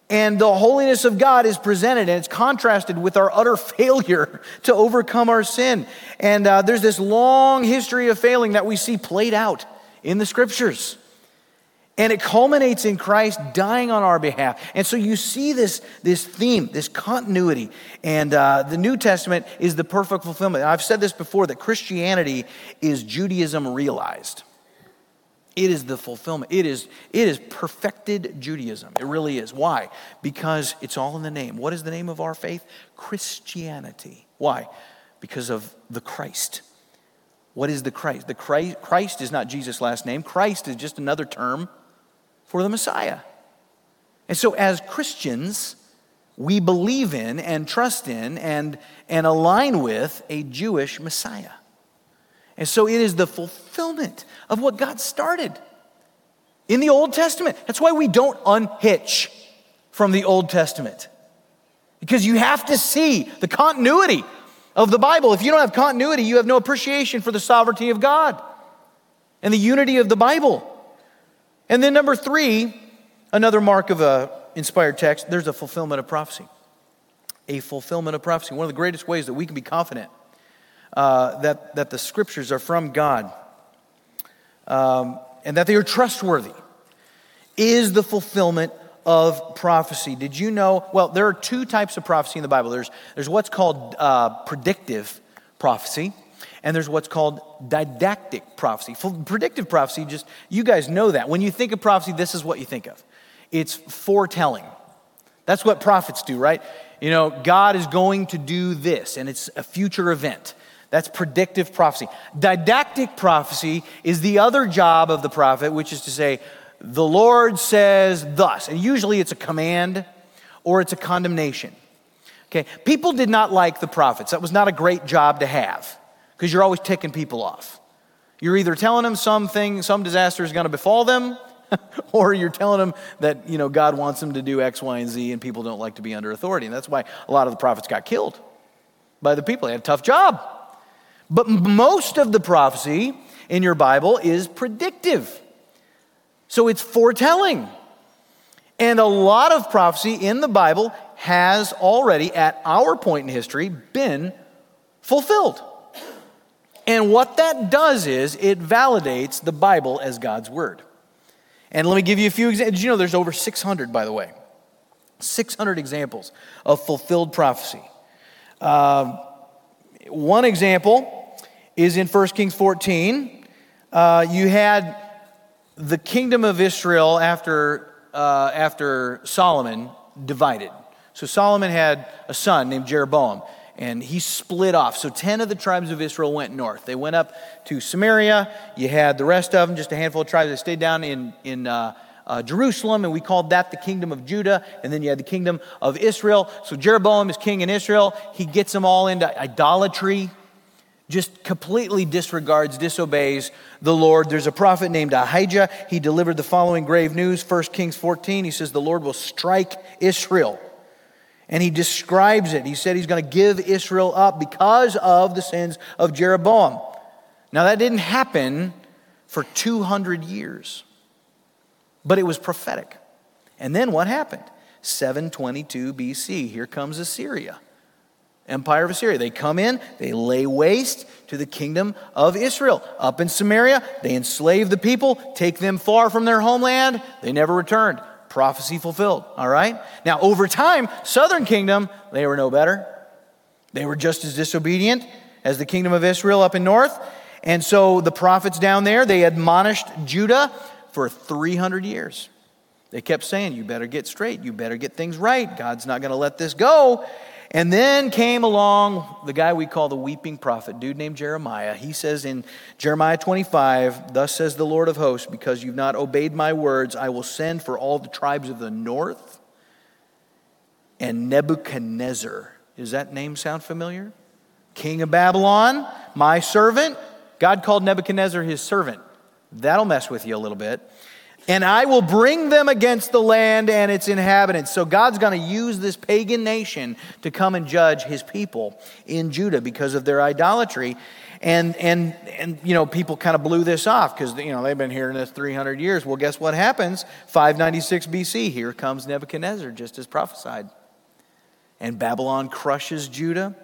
And the holiness of God is presented and it's contrasted with our utter failure to overcome our sin. And uh, there's this long history of failing that we see played out in the scriptures. And it culminates in Christ dying on our behalf. And so you see this, this theme, this continuity. And uh, the New Testament is the perfect fulfillment. I've said this before that Christianity is Judaism realized. It is the fulfillment. It is, it is perfected Judaism. It really is. Why? Because it's all in the name. What is the name of our faith? Christianity. Why? Because of the Christ. What is the Christ? The Christ, Christ is not Jesus' last name. Christ is just another term for the Messiah. And so, as Christians, we believe in and trust in and, and align with a Jewish Messiah. And so, it is the fulfillment of what God started in the Old Testament. That's why we don't unhitch from the Old Testament. Because you have to see the continuity of the Bible. If you don't have continuity, you have no appreciation for the sovereignty of God and the unity of the Bible. And then, number three, another mark of a inspired text, there's a fulfillment of prophecy. A fulfillment of prophecy. One of the greatest ways that we can be confident uh, that, that the scriptures are from God um, and that they are trustworthy is the fulfillment of prophecy. Did you know? Well, there are two types of prophecy in the Bible there's, there's what's called uh, predictive prophecy, and there's what's called didactic prophecy. Predictive prophecy, just you guys know that. When you think of prophecy, this is what you think of it's foretelling. That's what prophets do, right? You know, God is going to do this, and it's a future event. That's predictive prophecy. Didactic prophecy is the other job of the prophet, which is to say, the Lord says thus. And usually it's a command or it's a condemnation. Okay, people did not like the prophets. That was not a great job to have because you're always ticking people off. You're either telling them something, some disaster is going to befall them, or you're telling them that you know God wants them to do X, Y, and Z, and people don't like to be under authority. And that's why a lot of the prophets got killed by the people. They had a tough job. But most of the prophecy in your Bible is predictive. So it's foretelling. And a lot of prophecy in the Bible has already, at our point in history, been fulfilled. And what that does is it validates the Bible as God's word. And let me give you a few examples. You know there's over 600, by the way? 600 examples of fulfilled prophecy. Uh, one example is in 1 Kings 14. Uh, you had the kingdom of Israel after, uh, after Solomon divided. So Solomon had a son named Jeroboam, and he split off. So 10 of the tribes of Israel went north. They went up to Samaria. You had the rest of them, just a handful of tribes that stayed down in, in uh, uh, Jerusalem, and we called that the kingdom of Judah. And then you had the kingdom of Israel. So Jeroboam is king in Israel. He gets them all into idolatry, just completely disregards, disobeys the Lord. There's a prophet named Ahijah. He delivered the following grave news 1 Kings 14. He says, The Lord will strike Israel. And he describes it. He said he's going to give Israel up because of the sins of Jeroboam. Now, that didn't happen for 200 years but it was prophetic. And then what happened? 722 BC, here comes Assyria, empire of Assyria. They come in, they lay waste to the kingdom of Israel. Up in Samaria, they enslave the people, take them far from their homeland. They never returned. Prophecy fulfilled, all right? Now, over time, southern kingdom, they were no better. They were just as disobedient as the kingdom of Israel up in north. And so the prophets down there, they admonished Judah for 300 years. They kept saying, You better get straight. You better get things right. God's not going to let this go. And then came along the guy we call the weeping prophet, dude named Jeremiah. He says in Jeremiah 25, Thus says the Lord of hosts, because you've not obeyed my words, I will send for all the tribes of the north and Nebuchadnezzar. Does that name sound familiar? King of Babylon, my servant. God called Nebuchadnezzar his servant. That'll mess with you a little bit. And I will bring them against the land and its inhabitants. So God's going to use this pagan nation to come and judge his people in Judah because of their idolatry. And, and, and you know, people kind of blew this off because, you know, they've been hearing this 300 years. Well, guess what happens? 596 BC, here comes Nebuchadnezzar, just as prophesied. And Babylon crushes Judah.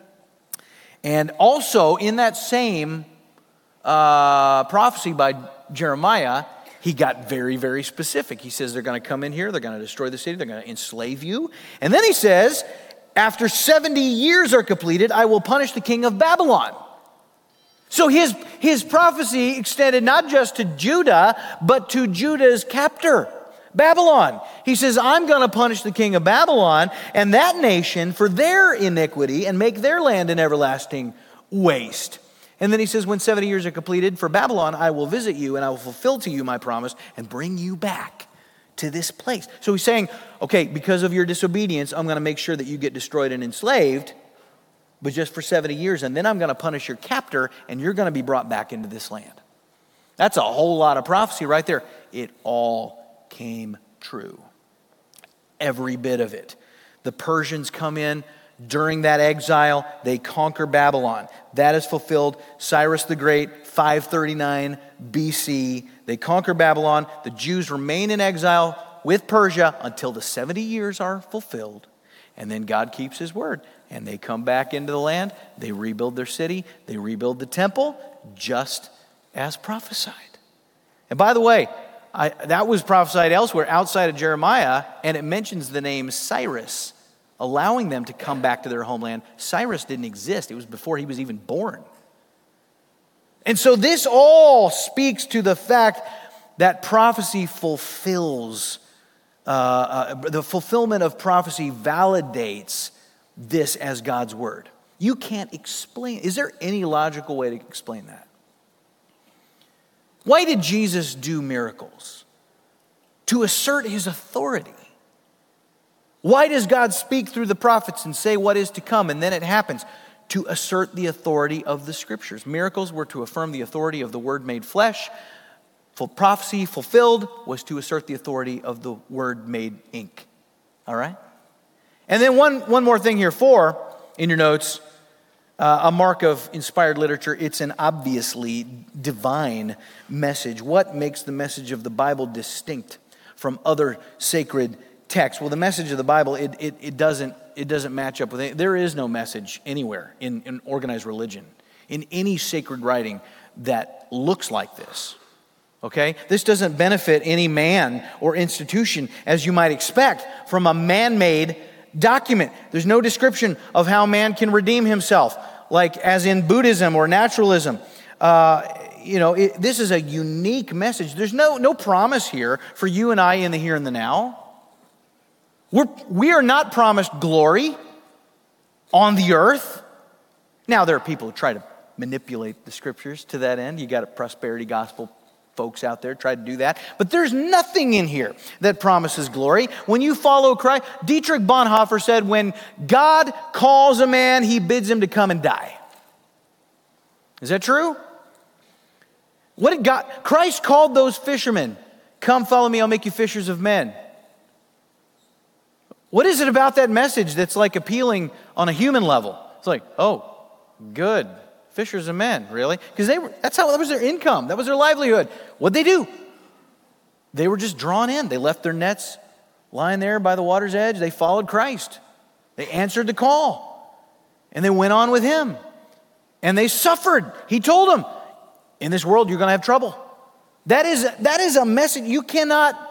And also, in that same uh, prophecy by Jeremiah, he got very, very specific. He says they're going to come in here, they're going to destroy the city, they're going to enslave you. And then he says, after 70 years are completed, I will punish the king of Babylon. So his, his prophecy extended not just to Judah, but to Judah's captor, Babylon. He says, I'm going to punish the king of Babylon and that nation for their iniquity and make their land an everlasting waste. And then he says, When 70 years are completed for Babylon, I will visit you and I will fulfill to you my promise and bring you back to this place. So he's saying, Okay, because of your disobedience, I'm going to make sure that you get destroyed and enslaved, but just for 70 years. And then I'm going to punish your captor and you're going to be brought back into this land. That's a whole lot of prophecy right there. It all came true. Every bit of it. The Persians come in during that exile, they conquer Babylon. That is fulfilled. Cyrus the Great, 539 BC. They conquer Babylon. The Jews remain in exile with Persia until the 70 years are fulfilled. And then God keeps his word. And they come back into the land. They rebuild their city. They rebuild the temple just as prophesied. And by the way, I, that was prophesied elsewhere outside of Jeremiah, and it mentions the name Cyrus allowing them to come back to their homeland. Cyrus didn't exist, it was before he was even born. And so this all speaks to the fact that prophecy fulfills, uh, uh, the fulfillment of prophecy validates this as God's word. You can't explain. Is there any logical way to explain that? Why did Jesus do miracles? To assert his authority. Why does God speak through the prophets and say what is to come and then it happens? To assert the authority of the scriptures. Miracles were to affirm the authority of the word made flesh. For prophecy fulfilled was to assert the authority of the word made ink. All right? And then one, one more thing here, four in your notes. Uh, a mark of inspired literature, it's an obviously divine message. What makes the message of the Bible distinct from other sacred text. Well, the message of the Bible, it, it, it, doesn't, it doesn't match up with it. There is no message anywhere in, in organized religion. in any sacred writing that looks like this. Okay? This doesn't benefit any man or institution as you might expect from a man made document. There's no description of how man can redeem himself, like as in Buddhism or naturalism. Uh, you know, it, this is a unique message. There's no, no promise here for you and I in the here and the now. We're, we are not promised glory on the earth. Now, there are people who try to manipulate the scriptures to that end. You got a prosperity gospel folks out there try to do that. But there's nothing in here that promises glory. When you follow Christ, Dietrich Bonhoeffer said, when God calls a man, he bids him to come and die. Is that true? What did God, Christ called those fishermen, come follow me, I'll make you fishers of men. What is it about that message that's like appealing on a human level? It's like, oh, good. Fishers of men, really? Because they were, that's how that was their income, that was their livelihood. What'd they do? They were just drawn in. They left their nets lying there by the water's edge. They followed Christ. They answered the call. And they went on with him. And they suffered. He told them, in this world you're going to have trouble. That is, that is a message you cannot,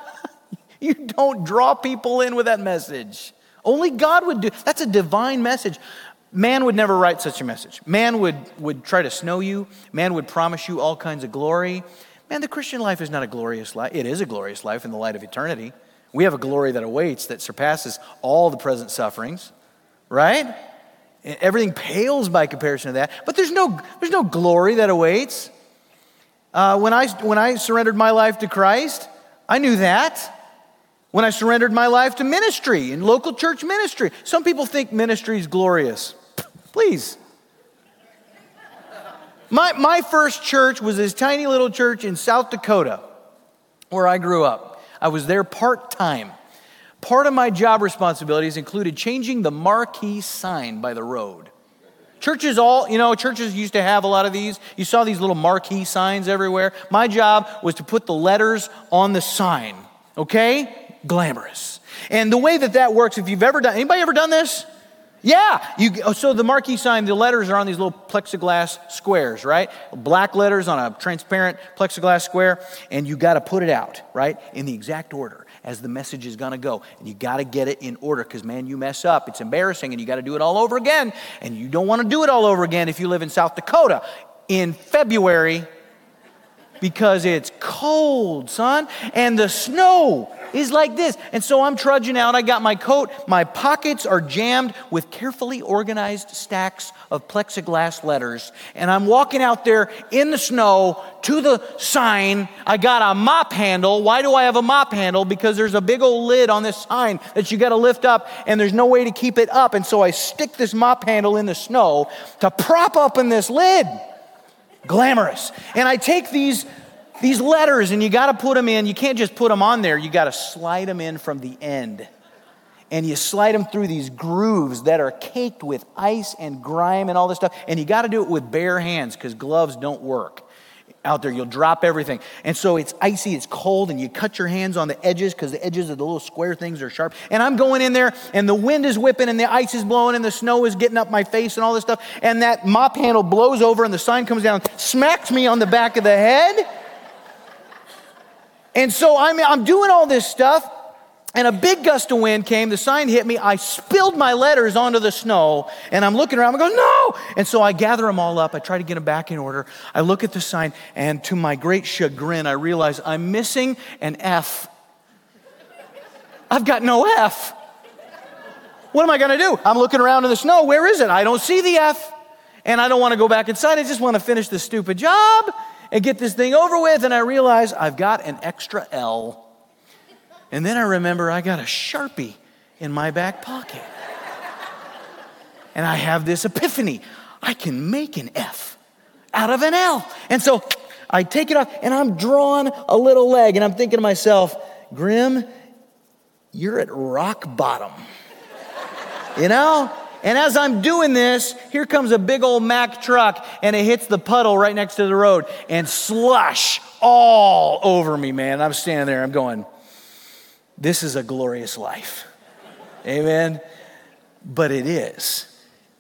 you don't draw people in with that message. Only God would do. That's a divine message. Man would never write such a message. Man would, would try to snow you. Man would promise you all kinds of glory. Man, the Christian life is not a glorious life. It is a glorious life in the light of eternity. We have a glory that awaits that surpasses all the present sufferings, right? Everything pales by comparison to that. But there's no, there's no glory that awaits. Uh, when, I, when I surrendered my life to Christ, I knew that. When I surrendered my life to ministry and local church ministry, some people think ministry is glorious. Please. My, my first church was this tiny little church in South Dakota where I grew up. I was there part time. Part of my job responsibilities included changing the marquee sign by the road. Churches all, you know, churches used to have a lot of these. You saw these little marquee signs everywhere. My job was to put the letters on the sign, okay? Glamorous. And the way that that works, if you've ever done, anybody ever done this? Yeah. You, oh, so the marquee sign, the letters are on these little plexiglass squares, right? Black letters on a transparent plexiglass square, and you got to put it out, right? In the exact order as the message is going to go. And you got to get it in order because, man, you mess up. It's embarrassing, and you got to do it all over again. And you don't want to do it all over again if you live in South Dakota in February because it's cold, son, and the snow is like this. And so I'm trudging out. I got my coat. My pockets are jammed with carefully organized stacks of plexiglass letters. And I'm walking out there in the snow to the sign. I got a mop handle. Why do I have a mop handle? Because there's a big old lid on this sign that you got to lift up, and there's no way to keep it up. And so I stick this mop handle in the snow to prop up in this lid. Glamorous. And I take these these letters and you got to put them in. You can't just put them on there, you got to slide them in from the end. And you slide them through these grooves that are caked with ice and grime and all this stuff. And you got to do it with bare hands because gloves don't work out there. You'll drop everything. And so it's icy, it's cold, and you cut your hands on the edges because the edges of the little square things are sharp. And I'm going in there, and the wind is whipping, and the ice is blowing, and the snow is getting up my face, and all this stuff. And that mop handle blows over, and the sign comes down, smacks me on the back of the head. And so I'm, I'm doing all this stuff, and a big gust of wind came. The sign hit me. I spilled my letters onto the snow, and I'm looking around. I go, no! And so I gather them all up. I try to get them back in order. I look at the sign, and to my great chagrin, I realize I'm missing an F. I've got no F. What am I going to do? I'm looking around in the snow. Where is it? I don't see the F. And I don't want to go back inside. I just want to finish this stupid job and get this thing over with. And I realize I've got an extra L. And then I remember I got a Sharpie in my back pocket. And I have this epiphany I can make an F out of an L. And so I take it off and I'm drawing a little leg and I'm thinking to myself, Grim, you're at rock bottom. You know? And as I'm doing this, here comes a big old Mack truck and it hits the puddle right next to the road and slush all over me, man. I'm standing there, I'm going, this is a glorious life. Amen. But it is.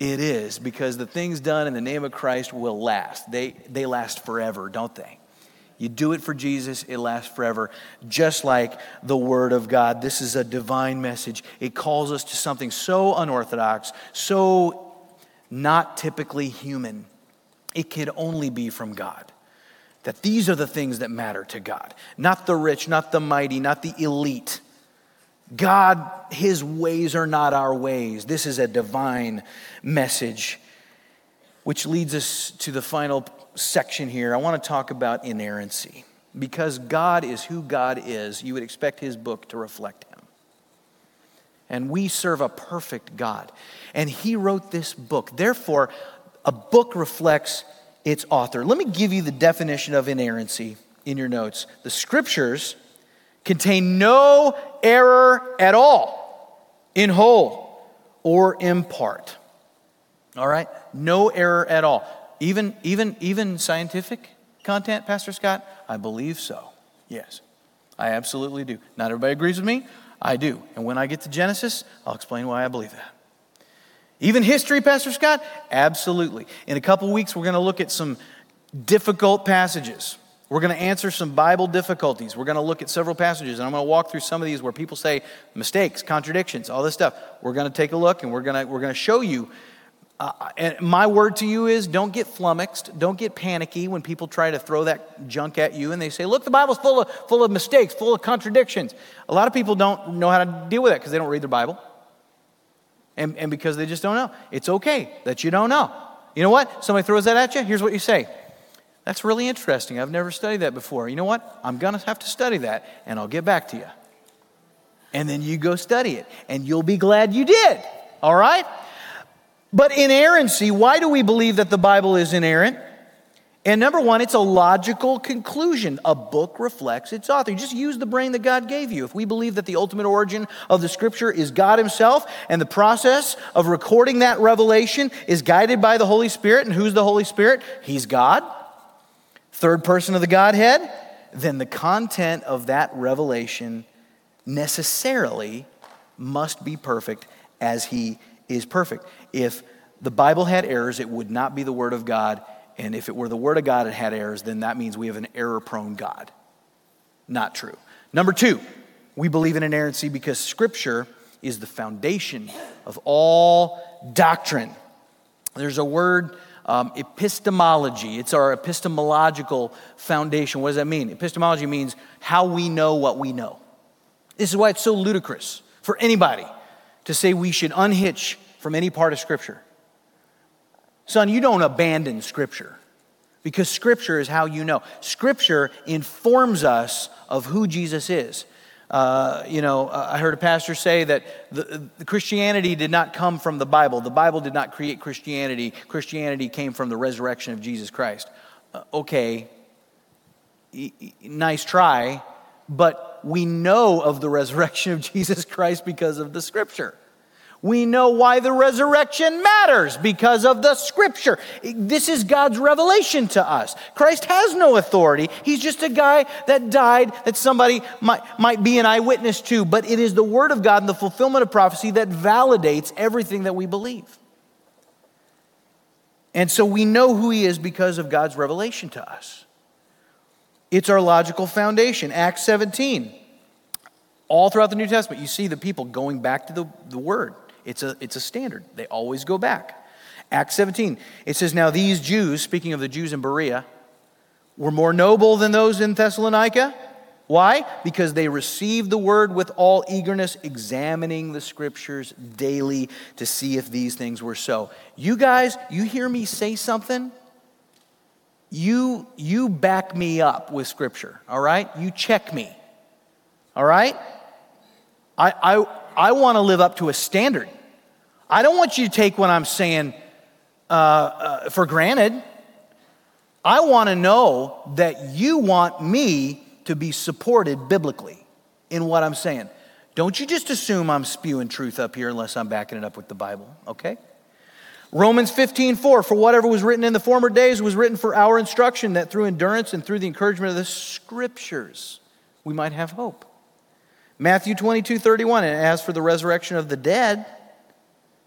It is, because the things done in the name of Christ will last. They, they last forever, don't they? You do it for Jesus, it lasts forever, just like the Word of God. This is a divine message. It calls us to something so unorthodox, so not typically human. It could only be from God. That these are the things that matter to God, not the rich, not the mighty, not the elite. God, His ways are not our ways. This is a divine message, which leads us to the final section here. I want to talk about inerrancy. Because God is who God is, you would expect His book to reflect Him. And we serve a perfect God. And He wrote this book. Therefore, a book reflects its author. Let me give you the definition of inerrancy in your notes. The scriptures contain no error at all, in whole or in part. All right? No error at all. Even, even, even scientific content, Pastor Scott? I believe so. Yes, I absolutely do. Not everybody agrees with me. I do. And when I get to Genesis, I'll explain why I believe that. Even history, Pastor Scott? Absolutely. In a couple weeks, we're going to look at some difficult passages. We're going to answer some Bible difficulties. We're going to look at several passages, and I'm going to walk through some of these where people say mistakes, contradictions, all this stuff. We're going to take a look, and we're going to, we're going to show you. Uh, and my word to you is don't get flummoxed, don't get panicky when people try to throw that junk at you and they say, Look, the Bible's full of, full of mistakes, full of contradictions. A lot of people don't know how to deal with that because they don't read their Bible and, and because they just don't know. It's okay that you don't know. You know what? Somebody throws that at you, here's what you say. That's really interesting. I've never studied that before. You know what? I'm going to have to study that, and I'll get back to you. And then you go study it, and you'll be glad you did. All right? But inerrancy, why do we believe that the Bible is inerrant? And number one, it's a logical conclusion. A book reflects its author. You just use the brain that God gave you. If we believe that the ultimate origin of the scripture is God Himself, and the process of recording that revelation is guided by the Holy Spirit, and who's the Holy Spirit? He's God, third person of the Godhead, then the content of that revelation necessarily must be perfect as He is perfect. If the Bible had errors, it would not be the Word of God and if it were the Word of God that had errors, then that means we have an error prone God. Not true. Number two, we believe in inerrancy because Scripture is the foundation of all doctrine. There's a word, um, epistemology. It's our epistemological foundation. What does that mean? Epistemology means how we know what we know. This is why it's so ludicrous for anybody to say we should unhitch from any part of Scripture. Son, you don't abandon Scripture because Scripture is how you know. Scripture informs us of who Jesus is. Uh, you know, uh, I heard a pastor say that the, the Christianity did not come from the Bible. The Bible did not create Christianity. Christianity came from the resurrection of Jesus Christ. Uh, okay, e- nice try, but we know of the resurrection of Jesus Christ because of the Scripture. We know why the resurrection matters because of the scripture. This is God's revelation to us. Christ has no authority. He's just a guy that died that somebody might, might be an eyewitness to, but it is the word of God and the fulfillment of prophecy that validates everything that we believe. And so we know who he is because of God's revelation to us. It's our logical foundation. Acts 17. All throughout the New Testament, you see the people going back to the, the word. It's a, it's a standard. They always go back. Acts 17, it says, Now these Jews, speaking of the Jews in Berea, were more noble than those in Thessalonica. Why? Because they received the word with all eagerness, examining the scriptures daily to see if these things were so. You guys, you hear me say something? You, you back me up with scripture, all right? You check me, all right? I, I, I want to live up to a standard. I don't want you to take what I'm saying uh, uh, for granted. I want to know that you want me to be supported biblically in what I'm saying. Don't you just assume I'm spewing truth up here unless I'm backing it up with the Bible, okay? Romans 15, 4, for whatever was written in the former days was written for our instruction, that through endurance and through the encouragement of the scriptures we might have hope. Matthew 22, 31, and as for the resurrection of the dead,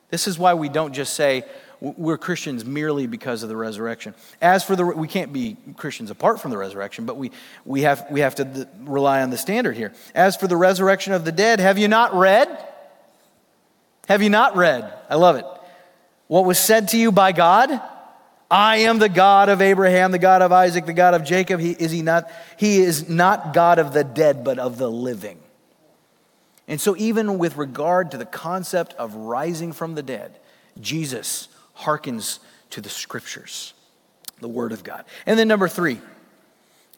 This is why we don't just say we're Christians merely because of the resurrection. As for the, we can't be Christians apart from the resurrection, but we, we, have, we have to rely on the standard here. As for the resurrection of the dead, have you not read? Have you not read? I love it. What was said to you by God? I am the God of Abraham, the God of Isaac, the God of Jacob. He, is he not? He is not God of the dead, but of the living. And so, even with regard to the concept of rising from the dead, Jesus hearkens to the scriptures, the Word of God. And then, number three,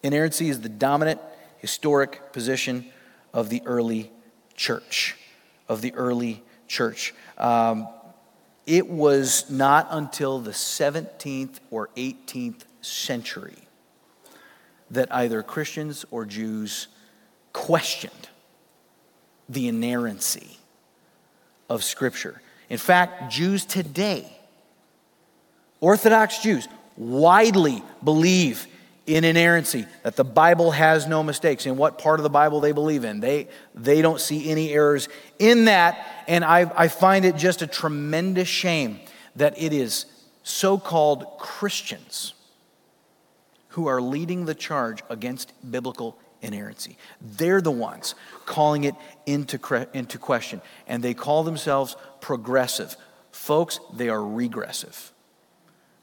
inerrancy is the dominant historic position of the early church. Of the early church. Um, it was not until the 17th or 18th century that either Christians or Jews questioned the inerrancy of Scripture. In fact, Jews today, Orthodox Jews, widely believe in inerrancy, that the Bible has no mistakes. In what part of the Bible they believe in. They, they don't see any errors in that. And I, I find it just a tremendous shame that it is so called Christians who are leading the charge against biblical inerrancy. They're the ones calling it into, into question, and they call themselves progressive. Folks, they are regressive.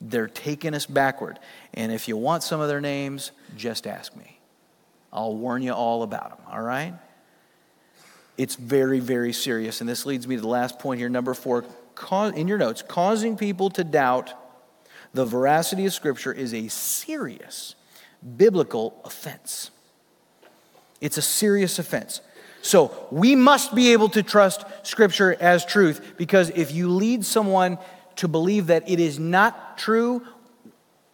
They're taking us backward. And if you want some of their names, just ask me. I'll warn you all about them, all right? It's very, very serious. And this leads me to the last point here, number four. In your notes, causing people to doubt the veracity of Scripture is a serious biblical offense. It's a serious offense. So we must be able to trust Scripture as truth because if you lead someone to believe that it is not true,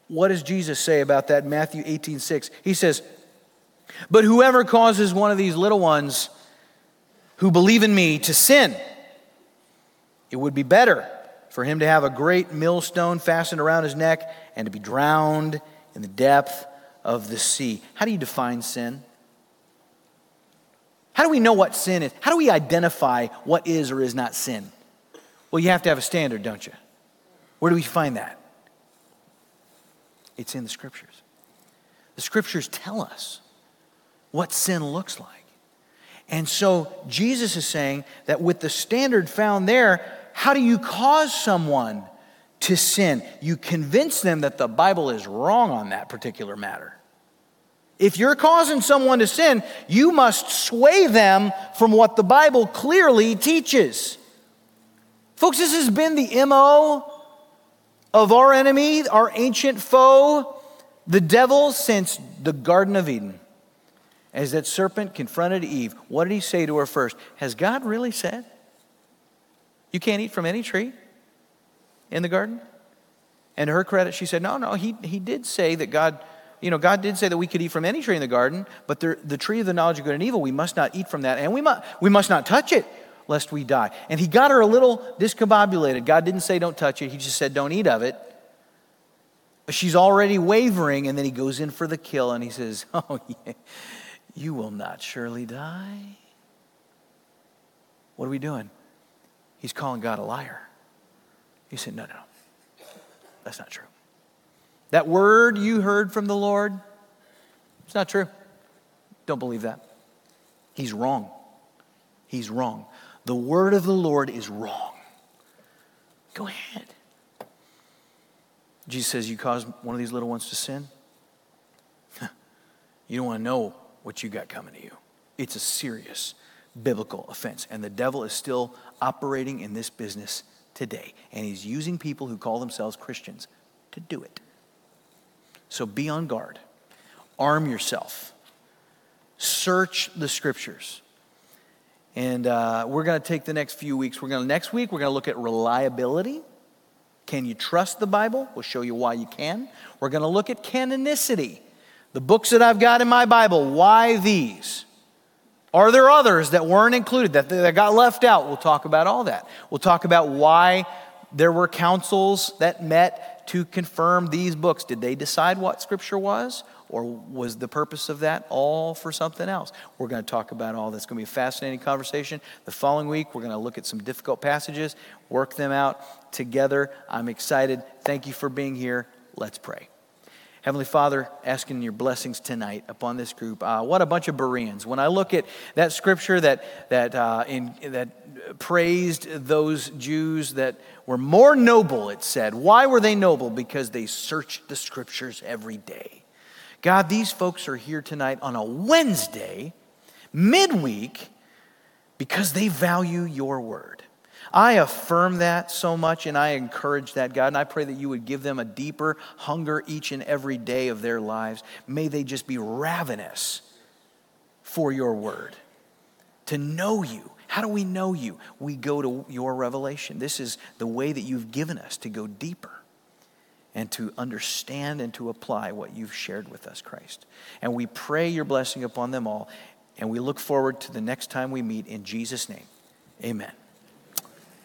what does Jesus say about that? Matthew 18 6. He says, But whoever causes one of these little ones who believe in me to sin, it would be better for him to have a great millstone fastened around his neck and to be drowned in the depth of the sea. How do you define sin? How do we know what sin is? How do we identify what is or is not sin? Well, you have to have a standard, don't you? Where do we find that? It's in the scriptures. The scriptures tell us what sin looks like. And so Jesus is saying that with the standard found there, how do you cause someone to sin? You convince them that the Bible is wrong on that particular matter. If you're causing someone to sin, you must sway them from what the Bible clearly teaches. Folks, this has been the MO of our enemy, our ancient foe, the devil, since the Garden of Eden. As that serpent confronted Eve, what did he say to her first? Has God really said you can't eat from any tree in the garden? And to her credit, she said, No, no, he, he did say that God you know, God did say that we could eat from any tree in the garden, but the, the tree of the knowledge of good and evil, we must not eat from that, and we must, we must not touch it lest we die. And he got her a little discombobulated. God didn't say don't touch it, he just said don't eat of it. She's already wavering, and then he goes in for the kill, and he says, Oh, yeah, you will not surely die. What are we doing? He's calling God a liar. He said, No, no, no. That's not true. That word you heard from the Lord, it's not true. Don't believe that. He's wrong. He's wrong. The word of the Lord is wrong. Go ahead. Jesus says, You cause one of these little ones to sin? you don't want to know what you got coming to you. It's a serious biblical offense. And the devil is still operating in this business today. And he's using people who call themselves Christians to do it. So be on guard, arm yourself, search the scriptures. And uh, we're going to take the next few weeks. We're going to next week we're going to look at reliability. Can you trust the Bible? We'll show you why you can. We're going to look at canonicity. The books that I've got in my Bible, why these? Are there others that weren't included, that, that got left out? We'll talk about all that. We'll talk about why there were councils that met to confirm these books. Did they decide what Scripture was? Or was the purpose of that all for something else? We're going to talk about all this. It's going to be a fascinating conversation. The following week, we're going to look at some difficult passages, work them out together. I'm excited. Thank you for being here. Let's pray. Heavenly Father, asking your blessings tonight upon this group. Uh, what a bunch of Bereans. When I look at that scripture that, that, uh, in, that praised those Jews that were more noble, it said. Why were they noble? Because they searched the scriptures every day. God, these folks are here tonight on a Wednesday, midweek, because they value your word. I affirm that so much and I encourage that, God. And I pray that you would give them a deeper hunger each and every day of their lives. May they just be ravenous for your word, to know you. How do we know you? We go to your revelation. This is the way that you've given us to go deeper and to understand and to apply what you've shared with us, Christ. And we pray your blessing upon them all, and we look forward to the next time we meet in Jesus' name. Amen.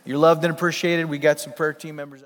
You're loved and appreciated. We got some prayer team members.